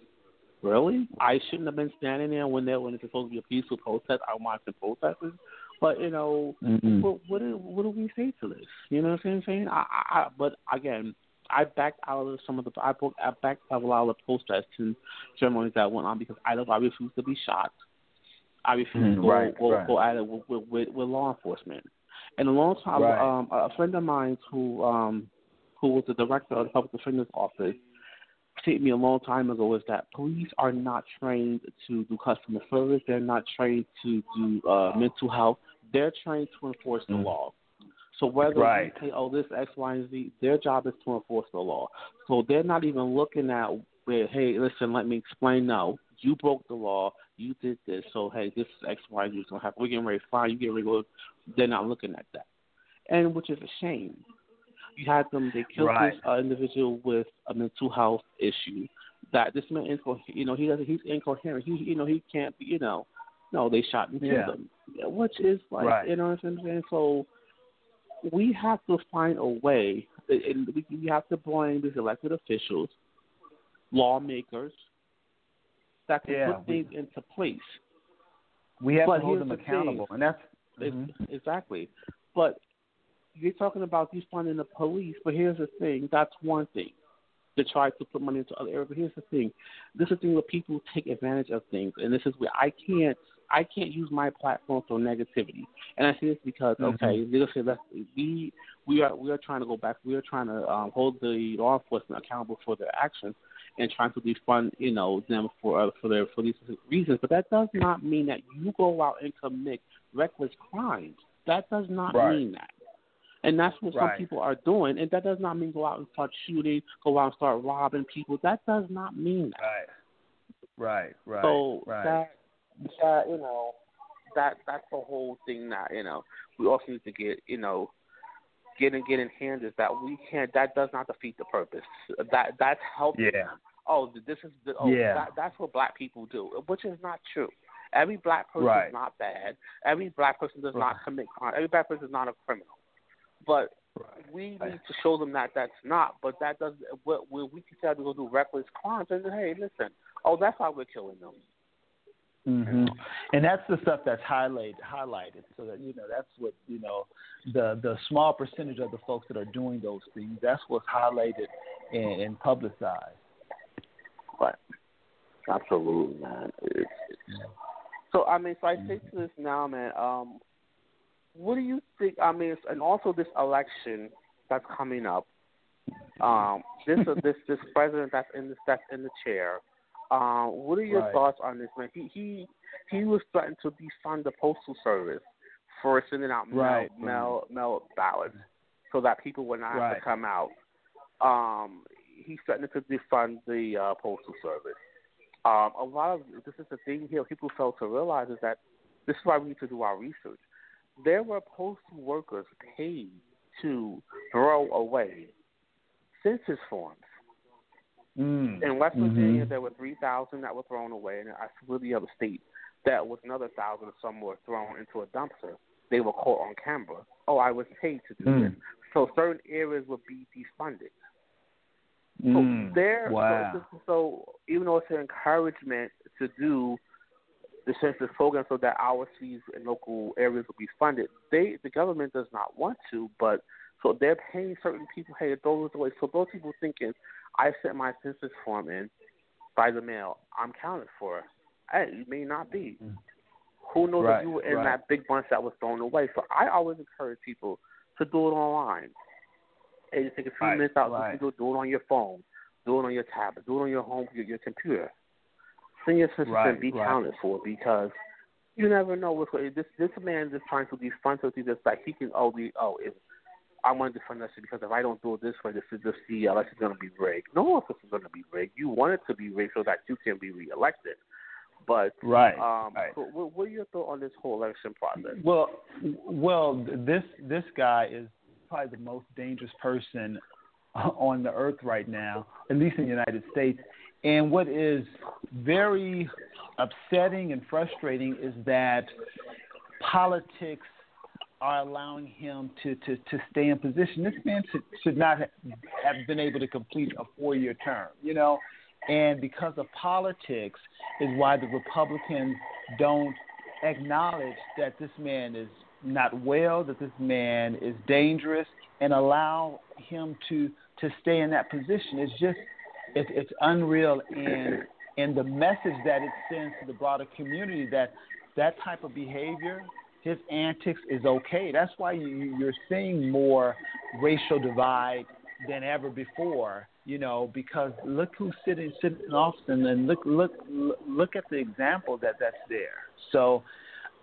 Speaker 2: Really? I shouldn't have been standing there when there when it's supposed to be a peaceful protest. I watched the protesters. But you know,
Speaker 4: Mhm.
Speaker 2: what what do, what do we say to this? You know what I'm saying? I, I, I but again, I backed out of some of the I, broke, I backed out of a lot of the protests and ceremonies that went on because I I refuse to be shot. I refuse
Speaker 4: Mhm,
Speaker 2: to go
Speaker 4: right,
Speaker 2: go,
Speaker 4: right.
Speaker 2: go at it with, with, with, with law enforcement. And a long time,
Speaker 4: Right.
Speaker 2: um, a friend of mine who um who was the director of the public defender's office stated me a long time ago is that police are not trained to do customer service. They're not trained to do uh, mental health. They're trained to enforce the
Speaker 4: Mhm.
Speaker 2: law. So whether
Speaker 4: Right.
Speaker 2: we say, oh, this X, Y, and Z, their job is to enforce the law. So they're not even looking at hey, listen, let me explain. No, you broke the law. You did this. So hey, this is X, Y, and Z. So we're getting ready to fine. You get ready to go. They're not looking at that, and which is a shame. You had them. They killed
Speaker 4: Right.
Speaker 2: this uh, individual with a mental health issue. That this man, inco- you know, he doesn't. He's incoherent. He, you know, he can't. You know, no, they shot and killed
Speaker 4: Yeah.
Speaker 2: him. Which is like,
Speaker 4: Right.
Speaker 2: you know what I'm saying? So we have to find a way, and we, we have to blame these elected officials, lawmakers, that can
Speaker 4: Yeah,
Speaker 2: put
Speaker 4: we-
Speaker 2: things into place.
Speaker 4: We have
Speaker 2: But
Speaker 4: to hold them
Speaker 2: the
Speaker 4: accountable, and that's Mhm.
Speaker 2: Exactly. But you're talking about defunding the police, but here's the thing, that's one thing. To try to put money into other areas. But here's the thing. This is the thing where people take advantage of things and this is where I can't I can't use my platform for negativity. And I say this because
Speaker 4: Mhm.
Speaker 2: okay, they'll say let's we we are we are trying to go back we are trying to um, hold the law enforcement accountable for their actions and trying to defund, you know, them for uh, for their for these reasons. But that does not mean that you go out and commit reckless crimes. That does not
Speaker 4: Right.
Speaker 2: mean that. And that's what some people are doing. And that does not mean go out and start shooting, go out and start robbing people. That does not mean that.
Speaker 4: Right. Right. Right.
Speaker 2: so
Speaker 4: right.
Speaker 2: that that you know that that's the whole thing that you know we also need to get you know get and get in hand is that we can't that does not defeat the purpose. That that's helping.
Speaker 4: Yeah.
Speaker 2: Oh, this is the, oh
Speaker 4: Yeah.
Speaker 2: that, that's what black people do, which is not true. Every black person
Speaker 4: Right.
Speaker 2: is not bad. Every black person does not commit crime. Every black person is not a criminal. But
Speaker 4: Right.
Speaker 2: we
Speaker 4: Right.
Speaker 2: need to show them that that's not. But that does what we, we can tell them to go do reckless crimes. And say, hey, listen, oh, that's why we're killing them.
Speaker 4: Mm-hmm. And that's the stuff that's highlighted, highlighted, so that you know that's what you know the the small percentage of the folks that are doing those things. That's what's highlighted and, and publicized.
Speaker 2: But absolutely, man. It's, it's, so I mean, so I say to this now, man. Um, what do you think? I mean, and also this election that's coming up. Um, this this this president that's in the that's in the chair. Uh, what are your
Speaker 4: Right.
Speaker 2: thoughts on this man? He he he was threatened to defund the postal service for sending out mail
Speaker 4: Right.
Speaker 2: mail mail ballots so that people would not have to come out. Um, he threatened to defund the uh, postal service. Um, a lot of this is the thing here. People fail to realize is that this is why we need to do our research. There were postal workers paid to throw away census forms.
Speaker 4: Mm.
Speaker 2: In West Virginia,
Speaker 4: Mhm.
Speaker 2: there were 3,000 that were thrown away, and I swear the other state that was another thousand or some were thrown into a dumpster. They were caught on camera. Oh, I was paid to do
Speaker 4: Mm.
Speaker 2: this. So certain areas would be defunded. So
Speaker 4: Mm.
Speaker 2: there,
Speaker 4: Wow.
Speaker 2: so, so even though it's an encouragement to do the census program so that our cities and local areas will be funded, they the government does not want to, but so they're paying certain people, hey, throw this away. So those people thinking, I sent my census form in by the mail, I'm counted for. Hey, you may not be. Mm-hmm. Who knows
Speaker 4: Right,
Speaker 2: if you were in
Speaker 4: right.
Speaker 2: that big bunch that was thrown away? So I always encourage people to do it online. Hey, just take a few
Speaker 4: Right,
Speaker 2: minutes out,
Speaker 4: right.
Speaker 2: do, do it on your phone, do it on your tablet, do it on your home, your, your computer. Your census
Speaker 4: Right,
Speaker 2: be
Speaker 4: right.
Speaker 2: counted for because you never know what's going. This this man is trying to defund something that's like he can oh the oh if I want to defund this because if I don't do it this way, this is just the election's going to be rigged. No election's going to be rigged. You want it to be rigged so that you can be reelected. But
Speaker 4: Right.
Speaker 2: um,
Speaker 4: right.
Speaker 2: so what, what are your thoughts on this whole election process?
Speaker 4: Well, well, this this guy is probably the most dangerous person on the earth right now, at least in the United States. And what is very upsetting and frustrating is that politics are allowing him to, to, to stay in position. This man should, should not ha- have been able to complete a four year term, you know? And because of politics is why the Republicans don't acknowledge that this man is not well, that this man is dangerous, and allow him to, to stay in that position. It's just, it, it's unreal. And, and the message that it sends to the broader community that that type of behavior his antics is okay. That's why you, you're seeing more racial divide than ever before. You know, because look who's sitting sitting in office, and look look look at the example that that's there. So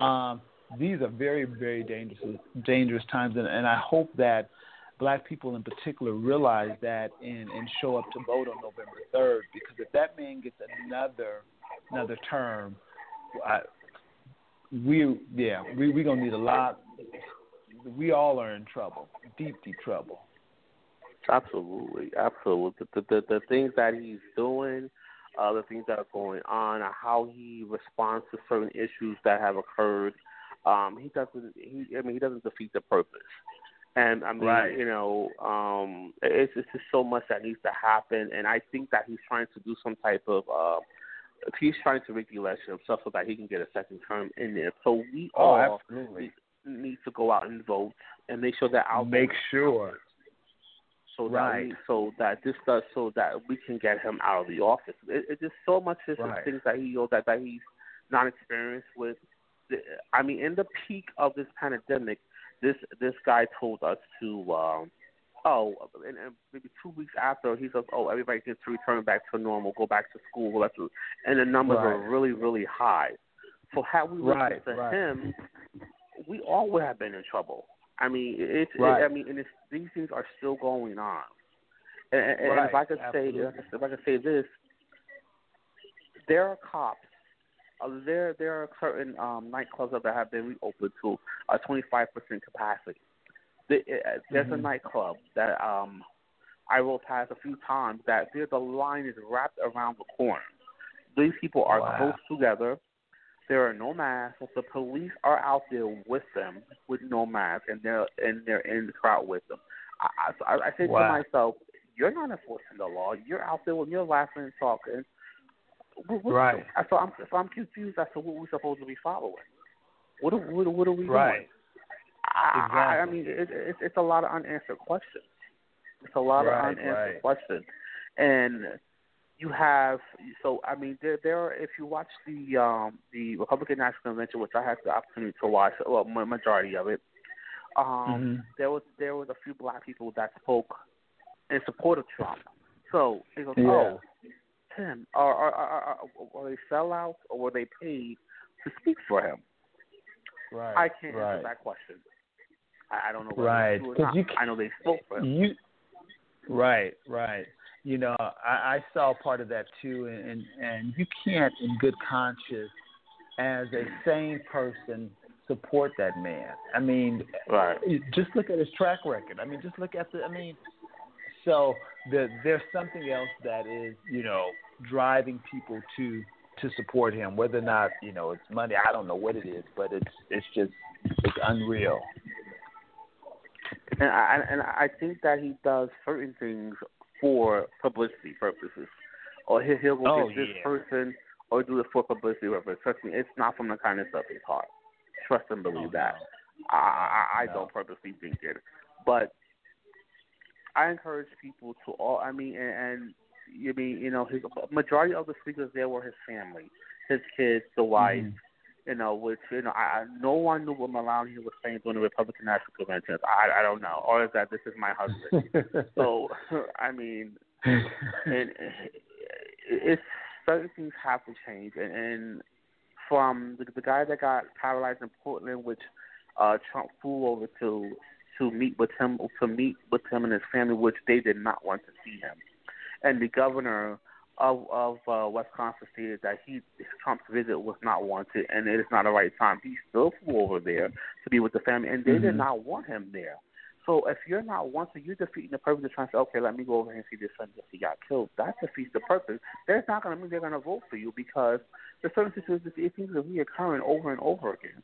Speaker 4: um, these are very very dangerous dangerous times, and, and I hope that black people in particular realize that and, and show up to vote on November third. Because if that man gets another another term, I, we yeah we we gonna need a lot. We all are in trouble, deep deep trouble.
Speaker 2: Absolutely, absolutely. The, the the things that he's doing, uh, the things that are going on, how he responds to certain issues that have occurred. Um, he doesn't. He I mean, he doesn't defeat the purpose. And I mean,
Speaker 4: Right.
Speaker 2: you know, um, it's, it's just so much that needs to happen. And I think that he's trying to do some type of. Uh, he's trying to rig the election himself so that he can get a second term in there. So we all
Speaker 4: Oh, absolutely.
Speaker 2: need to go out and vote and make sure that our
Speaker 4: Make sure.
Speaker 2: so that we, so that this does so that we can get him out of the office. It, it's just so much just
Speaker 4: Right.
Speaker 2: things that he that that he's not experienced with. I mean, in the peak of this pandemic, this this guy told us to. um Oh, and, and maybe two weeks after, he says, "Oh, everybody gets to return back to normal, go back to school." To, and the numbers
Speaker 4: Right.
Speaker 2: really, really high. So had we listened
Speaker 4: Right,
Speaker 2: to
Speaker 4: right.
Speaker 2: him, we all would have been in trouble. I mean, it's.
Speaker 4: Right.
Speaker 2: It, I mean, and it's, these things are still going on. And, and, and if I could
Speaker 4: absolutely.
Speaker 2: say, if I could say this, there are cops. Uh, there, there are certain um, nightclubs that have been reopened to a 25% capacity. The, uh, there's a
Speaker 4: Mhm.
Speaker 2: nightclub that um, I rode past a few times that there the line is wrapped around the corner. These people are
Speaker 4: Wow.
Speaker 2: close together. There are no masks. The police are out there with them with no mask, and they're and they're in the crowd with them. I, I, I say
Speaker 4: Wow.
Speaker 2: to myself, you're not enforcing the law. You're out there when you're laughing and talking.
Speaker 4: Right.
Speaker 2: So I'm so I'm confused as to what we're supposed to be following. What are, what, what are we
Speaker 4: Right.
Speaker 2: doing? I, I, I mean, it, it's it's a lot of unanswered questions. It's a lot
Speaker 4: Right,
Speaker 2: of unanswered
Speaker 4: right.
Speaker 2: questions, and you have so I mean there there are, if you watch the um the Republican National Convention, which I had the opportunity to watch, well, ma- majority of it, um,
Speaker 4: Mhm.
Speaker 2: there was there was a few black people that spoke in support of Trump. So they go,
Speaker 4: Yeah.
Speaker 2: oh, Tim, are are, are are are they sellouts or were they paid to speak for him?
Speaker 4: Right.
Speaker 2: I can't
Speaker 4: right.
Speaker 2: answer that question. I, I don't know
Speaker 4: Right,
Speaker 2: it's true or
Speaker 4: 'cause
Speaker 2: not.
Speaker 4: you can't-
Speaker 2: I know they spoke for him.
Speaker 4: You right, right. You know, I, I saw part of that too, and, and and you can't, in good conscience, as a sane person, support that man. I mean,
Speaker 2: Right.
Speaker 4: just look at his track record. I mean, just look at the. I mean, so the, there's something else that is, you know, driving people to to support him. Whether or not you know it's money, I don't know what it is, but it's it's just it's unreal.
Speaker 2: And I and I think that he does certain things for publicity purposes, or he'll, he'll go
Speaker 4: Oh,
Speaker 2: get this
Speaker 4: yeah.
Speaker 2: person or do it for publicity purposes. Trust me, it's not from the kindness of his heart. Trust and believe
Speaker 4: Oh,
Speaker 2: that.
Speaker 4: no.
Speaker 2: I I, I
Speaker 4: No.
Speaker 2: don't purposely think it, but I encourage people to all. I mean, and, and you mean you know his majority of the speakers there were his family, his kids, the wife.
Speaker 4: Mhm.
Speaker 2: You know, which you know, I, I no one knew what Melania was saying during the Republican National Convention. I I don't know, or is that this is my husband? so I mean, and it's certain things have to change, and, and from the, the guy that got paralyzed in Portland, which uh Trump flew over to to meet with him to meet with him and his family, which they did not want to see him, and the governor of of uh, Wisconsin stated that he Trump's visit was not wanted and it is not the right time. He still flew over there to be with the family, and they did
Speaker 4: Mhm.
Speaker 2: not want him there. So if you're not wanted, you're defeating the purpose of trying to say, okay, let me go over here and see this son if he got killed. That defeats the purpose. That's not going to mean they're going to vote for you because the certain situations, it things are reoccurring over and over again.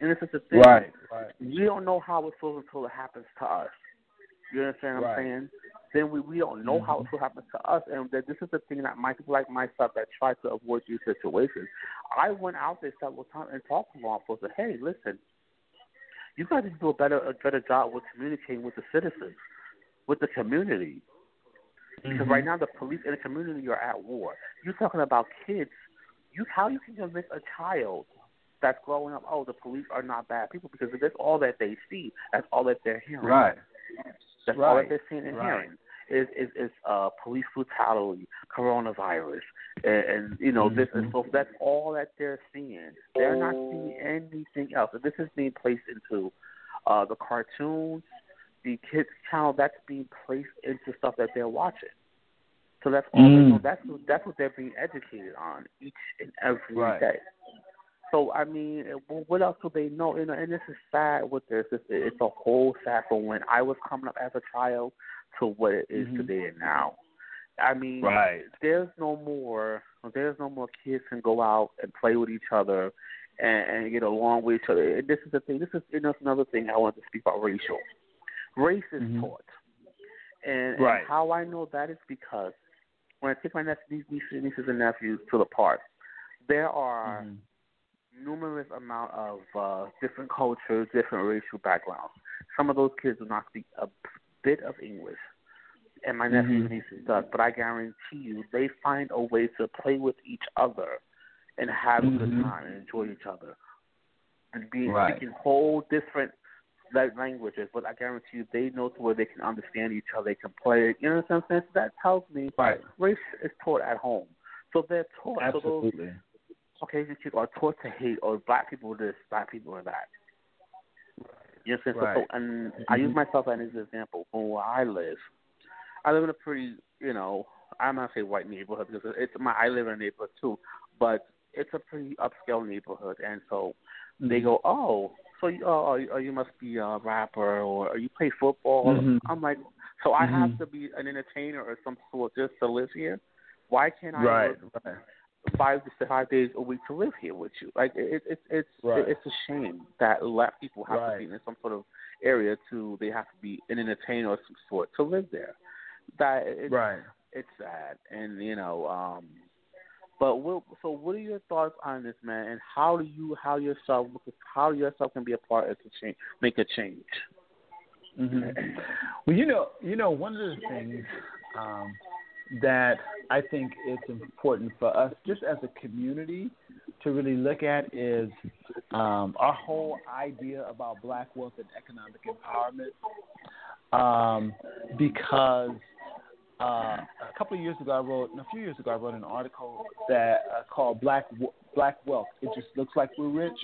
Speaker 2: And this is the thing.
Speaker 4: right, right.
Speaker 2: We don't know how it feels until it happens to us. You understand what
Speaker 4: Right.
Speaker 2: I'm saying? Then we, we don't know how mm-hmm. it will happen to us, and that this is the thing that my people like myself that try to avoid these situations. I went out there several times and talked to law enforcement. Hey, listen, you guys need to do a better a better job with communicating with the citizens, with the community. Because right mm-hmm. now the police and the community are at war. You're talking about kids. You how you can convince a child that's growing up, oh, the police are not bad people because that's all that they see. That's all that they're hearing.
Speaker 4: Right.
Speaker 2: That's all that they're seeing and
Speaker 4: Right.
Speaker 2: hearing. Is is is uh police brutality, coronavirus, and, and you know this and
Speaker 4: Mhm.
Speaker 2: so that's all that they're seeing. They're not seeing anything else. And this is being placed into uh the cartoons, the kids channel. That's being placed into stuff that they're watching. So that's all they
Speaker 4: Mm.
Speaker 2: know. That's what that's what they're being educated on each and every day. So I mean, what else do they know? You know, and this is sad with this. It's, it's a whole sad from when I was coming up as a child to what it is
Speaker 4: Mhm.
Speaker 2: today and now. I mean,
Speaker 4: Right.
Speaker 2: there's no more. There's no more kids can go out and play with each other and, and get along with each other. And this is the thing. This is know, another thing I want to speak about racial. Race is
Speaker 4: Mhm.
Speaker 2: taught, and,
Speaker 4: Right.
Speaker 2: and how I know that is because when I take my nephews, nieces, nieces and nephews to the park, there are
Speaker 4: Mhm.
Speaker 2: Numerous amount of uh, different cultures, different racial backgrounds. Some of those kids do not speak a bit of English, and my nephews and
Speaker 4: Mhm.
Speaker 2: nieces does. But I guarantee you, they find a way to play with each other and have a good
Speaker 4: Mhm.
Speaker 2: time and enjoy each other, and be
Speaker 4: Right.
Speaker 2: speaking whole different languages. But I guarantee you, they know to where they can understand each other. They can play. You know what I'm saying? So that tells me
Speaker 4: Right.
Speaker 2: race is taught at home. So they're taught. So those
Speaker 4: Absolutely.
Speaker 2: Caucasian kids are taught to hate, or black people this, black people are that. You know what I'm saying?
Speaker 4: Right.
Speaker 2: so, and I use myself as an example. From where I live, I live in a pretty, you know, I'm not say white neighborhood because it's my. I live in a neighborhood too, but it's a pretty upscale neighborhood, and so they go, oh, so you, oh, you- oh, you must be a rapper or you play football.
Speaker 4: Mhm.
Speaker 2: I'm like, so I have
Speaker 4: Mhm.
Speaker 2: to be an entertainer or some sort just to live here. Why can't I
Speaker 4: Right.
Speaker 2: work
Speaker 4: Right.
Speaker 2: Five to five days a week to live here with you. Like it, it, it's
Speaker 4: Right.
Speaker 2: it's a shame that black people have
Speaker 4: Right.
Speaker 2: to be in some sort of area to they have to be an entertainer of some sort to live there. That it's
Speaker 4: Right.
Speaker 2: it's sad, and you know, um, But what, so, what are your thoughts on this, man? And how do you, how yourself, look how yourself can be a part of to change, make a change?
Speaker 4: Mm-hmm. Well, you know, you know, one of the things um, that I think it's important for us, just as a community, to really look at is um, our whole idea about black wealth and economic empowerment. Um, because uh, a couple of years ago, I wrote, a few years ago, I wrote an article that uh, called "Black Black Wealth." It just looks like we're rich,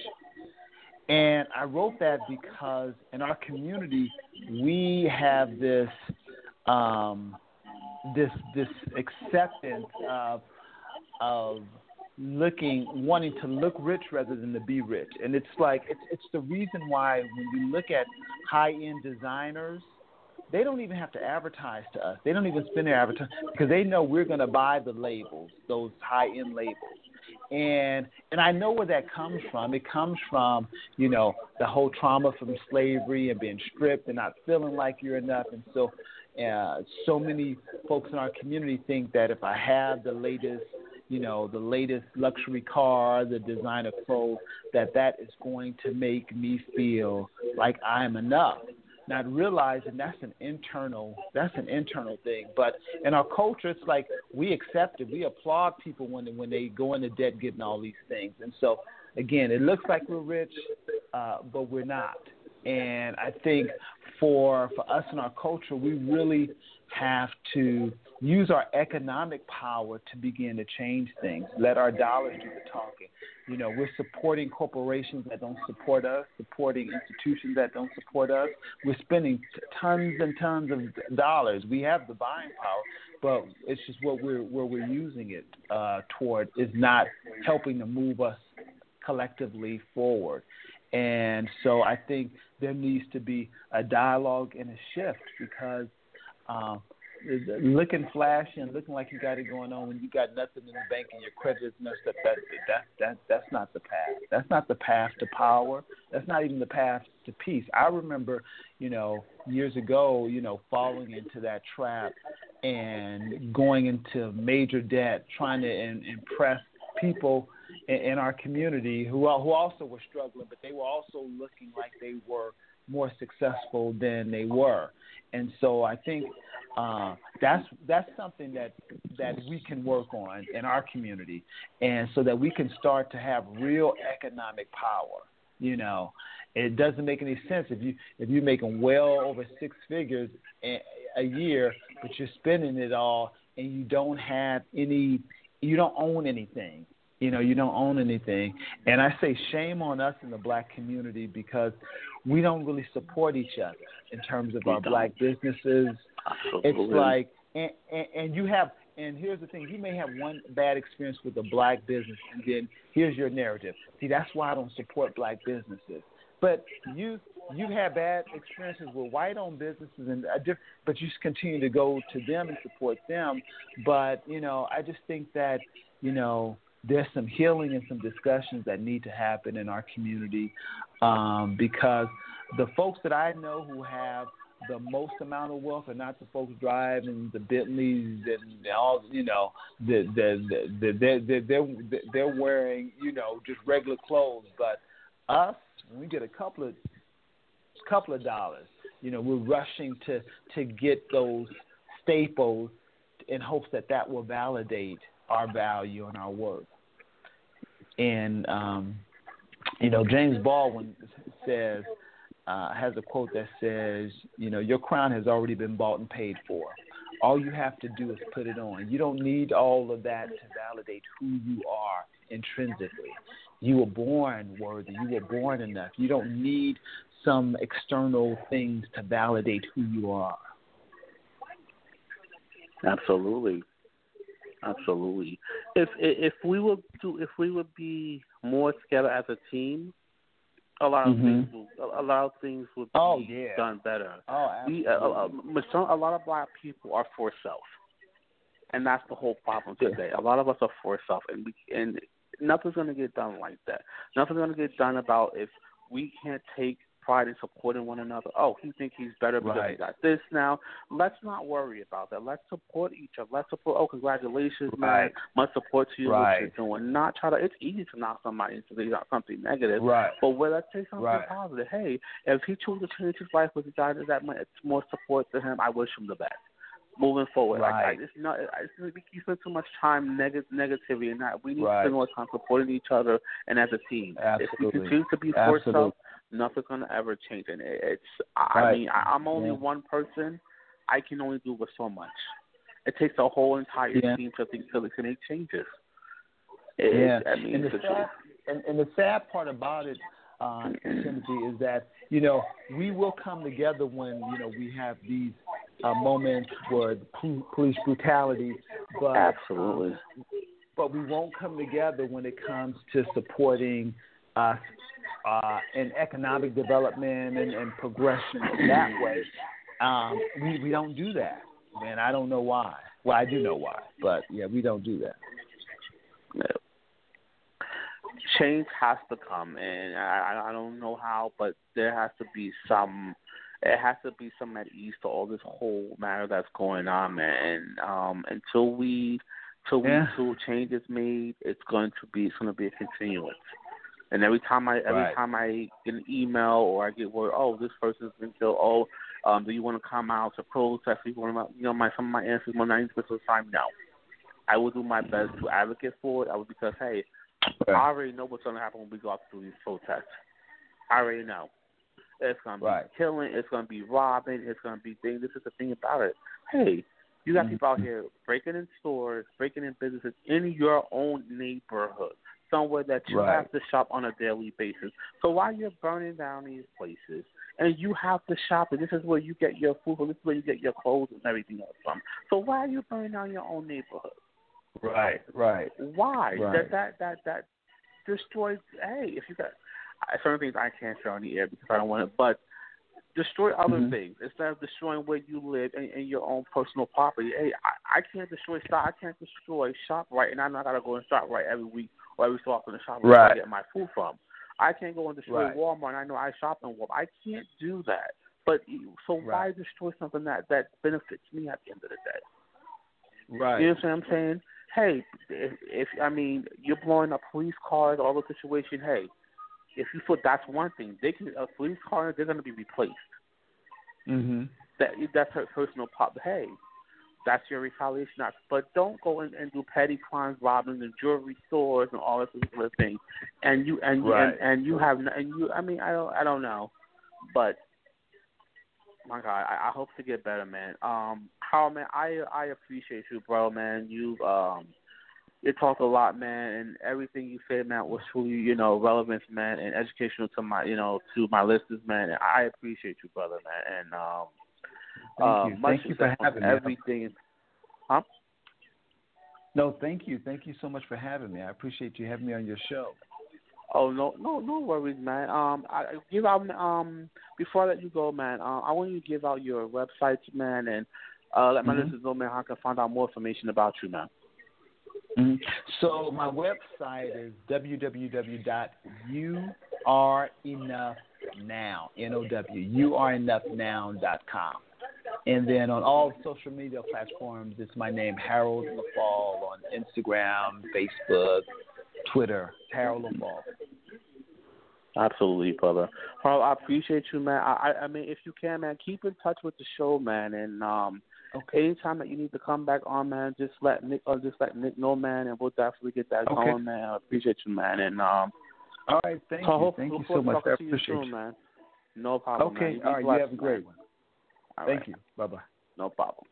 Speaker 4: and I wrote that because in our community we have this um, this this acceptance of of looking wanting to look rich rather than to be rich. And it's like it's it's the reason why when we look at high end designers they don't even have to advertise to us. They don't even spend their advertising because they know we're going to buy the labels those high end labels. And and I know where that comes from. It comes from you know the whole trauma from slavery and being stripped and not feeling like you're enough, and so uh, so many folks in our community think that if I have the latest, you know, the latest luxury car, the designer clothes, that that is going to make me feel like I'm enough. Not realizing that's an internal that's an internal thing. But in our culture, it's like we accept it. We applaud people when when they go into debt getting all these things. And so again, it looks like we're rich, uh, but we're not. And I think for for us in our culture, we really have to use our economic power to begin to change things. Let our dollars do the talking. You know, we're supporting corporations that don't support us, supporting institutions that don't support us. We're spending tons and tons of dollars. We have the buying power, but it's just what we're where we're using it uh, toward is not helping to move us collectively forward. And so I think there needs to be a dialogue and a shift because um, looking flashy and looking like you got it going on when you got nothing in the bank and your credit is messed up that that that that's not the path. That's not the path to power. That's not even the path to peace. I remember you know years ago you know falling into that trap and going into major debt trying to in, impress people in, our community who who also were struggling, but they were also looking like they were more successful than they were. And so I think uh, that's that's something that that we can work on in our community, and so that we can start to have real economic power. You know, it doesn't make any sense if you if you're making well over six figures a year, but you're spending it all and you don't have any, you don't own anything you know you don't own anything and i say shame on us in the black community because we don't really support each other in terms of we our don't. black businesses
Speaker 2: Absolutely.
Speaker 4: it's like and, and and you have and here's the thing you may have one bad experience with a black business and then here's your narrative see that's why i don't support black businesses but you you've had bad experiences with white-owned businesses, and but you continue to go to them and support them. But you know, I just think that you know there's some healing and some discussions that need to happen in our community um, because the folks that I know who have the most amount of wealth are not the folks driving the Bentleys and all you know the the the, the they're, they're they're wearing you know just regular clothes. But us we get a couple of couple of dollars you know we're rushing to to get those staples in hopes that that will validate our value and our worth and um, you know, James Baldwin says uh, has a quote that says, you know, your crown has already been bought and paid for. All you have to do is put it on. You don't need all of that to validate who you are intrinsically. You were born worthy. You were born enough. You don't need some external things to validate who you are.
Speaker 2: Absolutely. Absolutely. If if we would do if we would be more together as a team, a lot of
Speaker 4: mm-hmm.
Speaker 2: things will, a lot of things would be
Speaker 4: oh, yeah.
Speaker 2: done better.
Speaker 4: Oh,
Speaker 2: absolutely. We, uh, uh, a lot of black people are for self, and that's the whole problem today. A lot of us are for self, and we and nothing's going to get done like that. Nothing's going to get done about if we can't take pride in supporting one another. Oh, he thinks he's better because
Speaker 4: right.
Speaker 2: he got this now. Let's not worry about that. Let's support each other. Let's support. Oh, congratulations, man.
Speaker 4: Right.
Speaker 2: Much support to you.
Speaker 4: Right.
Speaker 2: What you're doing. Not try to. It's easy to knock somebody into say uh, something negative.
Speaker 4: Right.
Speaker 2: But well, let's say something
Speaker 4: Right.
Speaker 2: positive. Hey, if he chooses to change his life with a guy that much more support to him, I wish him the best. Moving forward, like, I
Speaker 4: Right.
Speaker 2: just not. I just, we spend too much time neg- negativity, and that we need to spend more time supporting each other and as a team. If we
Speaker 4: Absolutely.
Speaker 2: continue to be for
Speaker 4: Absolutely.
Speaker 2: Itself, nothing's gonna ever change. And it, it's. I
Speaker 4: Right.
Speaker 2: mean, I, I'm only
Speaker 4: Yeah.
Speaker 2: one person. I can only do but so much. It takes a whole entire
Speaker 4: Yeah.
Speaker 2: team to think to, to make changes. It,
Speaker 4: Yeah.
Speaker 2: I mean,
Speaker 4: and the sad and, and the sad part about it, uh, Timothy, is that you know we will come together when you know we have these uh, moments where the police brutality, but
Speaker 2: Absolutely.
Speaker 4: but we won't come together when it comes to supporting us uh, in economic development and, and progression that way. Um, we we don't do that, and I don't know why. Well, I do know why, but yeah, we don't do that.
Speaker 2: No. Change has to come, and I, I don't know how, but there has to be some. It has to be some at ease to all this whole matter that's going on, man. And um, until we, till we,
Speaker 4: Yeah.
Speaker 2: till change is made, it's going to be, it's going to be a continuance. And every time I, every
Speaker 4: Right.
Speaker 2: time I get an email or I get word, oh, this person's been killed. Oh, um, do you want to come out to protest? You want to, you know, my some of my answers, more ninety percent of the time, no. I will do my best to advocate for it. I will because hey, I already know what's going to happen when we go out through these protests. I already know. It's going to be
Speaker 4: Right.
Speaker 2: killing. It's going to be robbing. It's going to be things. This is the thing about it. Hey, you got
Speaker 4: Mhm.
Speaker 2: people out here breaking in stores, breaking in businesses in your own neighborhood, somewhere that you
Speaker 4: Right.
Speaker 2: have to shop on a daily basis. So while you're burning down these places, and you have to shop, and this is where you get your food, and this is where you get your clothes and everything else from. So why are you burning down your own neighborhood?
Speaker 4: Right, right.
Speaker 2: Why?
Speaker 4: Right.
Speaker 2: That that that that destroys. Hey, if you got certain things, I can't share on the air because I don't want it. But destroy other
Speaker 4: Mhm.
Speaker 2: things instead of destroying where you live and, and your own personal property. Hey, I, I can't destroy stock. I can't destroy Shoprite, and I'm not gonna go and shop right every week or every so often to shop where I
Speaker 4: Right.
Speaker 2: get my food from. I can't go and destroy
Speaker 4: Right.
Speaker 2: Walmart. And I know I shop in Walmart. I can't do that. But so why destroy something that that benefits me at the end of the day?
Speaker 4: Right.
Speaker 2: You know what I'm saying? Hey, if, if I mean you're blowing up police cars, all the situation. Hey, if you feel that's one thing, they can a police car they're going to be replaced.
Speaker 4: Mhm.
Speaker 2: That that's her personal pop. Hey, that's your retaliation. act. But don't go and, and do petty crimes, robbing the jewelry stores and all this other thing. And you and
Speaker 4: Right.
Speaker 2: and, and you have and you. I mean, I don't I don't know, but my God, I, I hope to get better, man. Um, Harold, man, I I appreciate you, bro, man. You um, you talk a lot, man, and everything you say, man, was truly, you know, relevant, man, and educational to my, you know, to my listeners, man. And I appreciate you, brother, man. And um, uh,
Speaker 4: you.
Speaker 2: much
Speaker 4: Thank you for having me.
Speaker 2: everything. Huh?
Speaker 4: No, thank you. Thank you so much for having me. I appreciate you having me on your show.
Speaker 2: Oh no, no, no worries, man. Um, I give out um before I let you go, man. Uh, I want you to give out your websites, man, and uh, let my
Speaker 4: Mhm.
Speaker 2: listeners know, man, how I can find out more information about you, man.
Speaker 4: Mhm. So my website is www.youarenough.now, N-O-W, youarenough.now.com. And then on all social media platforms, it's my name, Harold Leffall, on Instagram, Facebook, Twitter, Harold Leffall.
Speaker 2: Absolutely, brother. Carl, I appreciate you, man. I, I, mean, if you can, man, keep in touch with the show, man, and um,
Speaker 4: Okay.
Speaker 2: anytime that you need to come back on, man, just let Nick or just let Nick know, man, and we'll definitely get that
Speaker 4: Okay.
Speaker 2: going, man. I appreciate you, man, and um,
Speaker 4: All right. Thank
Speaker 2: so
Speaker 4: you. Thank you so much. I
Speaker 2: to you soon,
Speaker 4: you.
Speaker 2: man. No problem.
Speaker 4: Okay.
Speaker 2: man.
Speaker 4: All right. You have a great one.
Speaker 2: All
Speaker 4: Thank
Speaker 2: right.
Speaker 4: you. Bye-bye.
Speaker 2: No problem.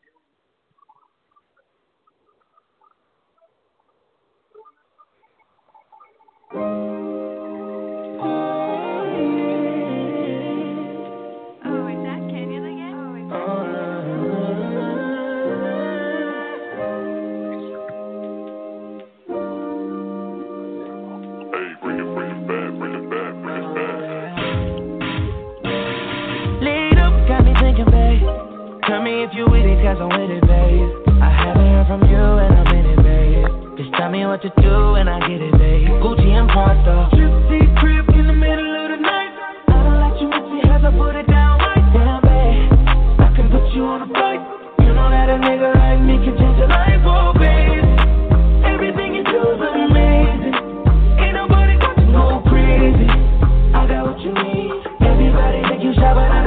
Speaker 5: if you with these guys, I'm with it,
Speaker 6: babe. I haven't heard from you and I'm in it, babe. Just tell me
Speaker 7: what to do and I get it, babe. Gucci and Prada. In the middle of the night. I don't you I put it down right down. I can put you on a flight. You know that a nigga like me can change your life, oh, babe. Everything you amazing. Ain't nobody got to go crazy. I got what you need. Everybody think you shot, but I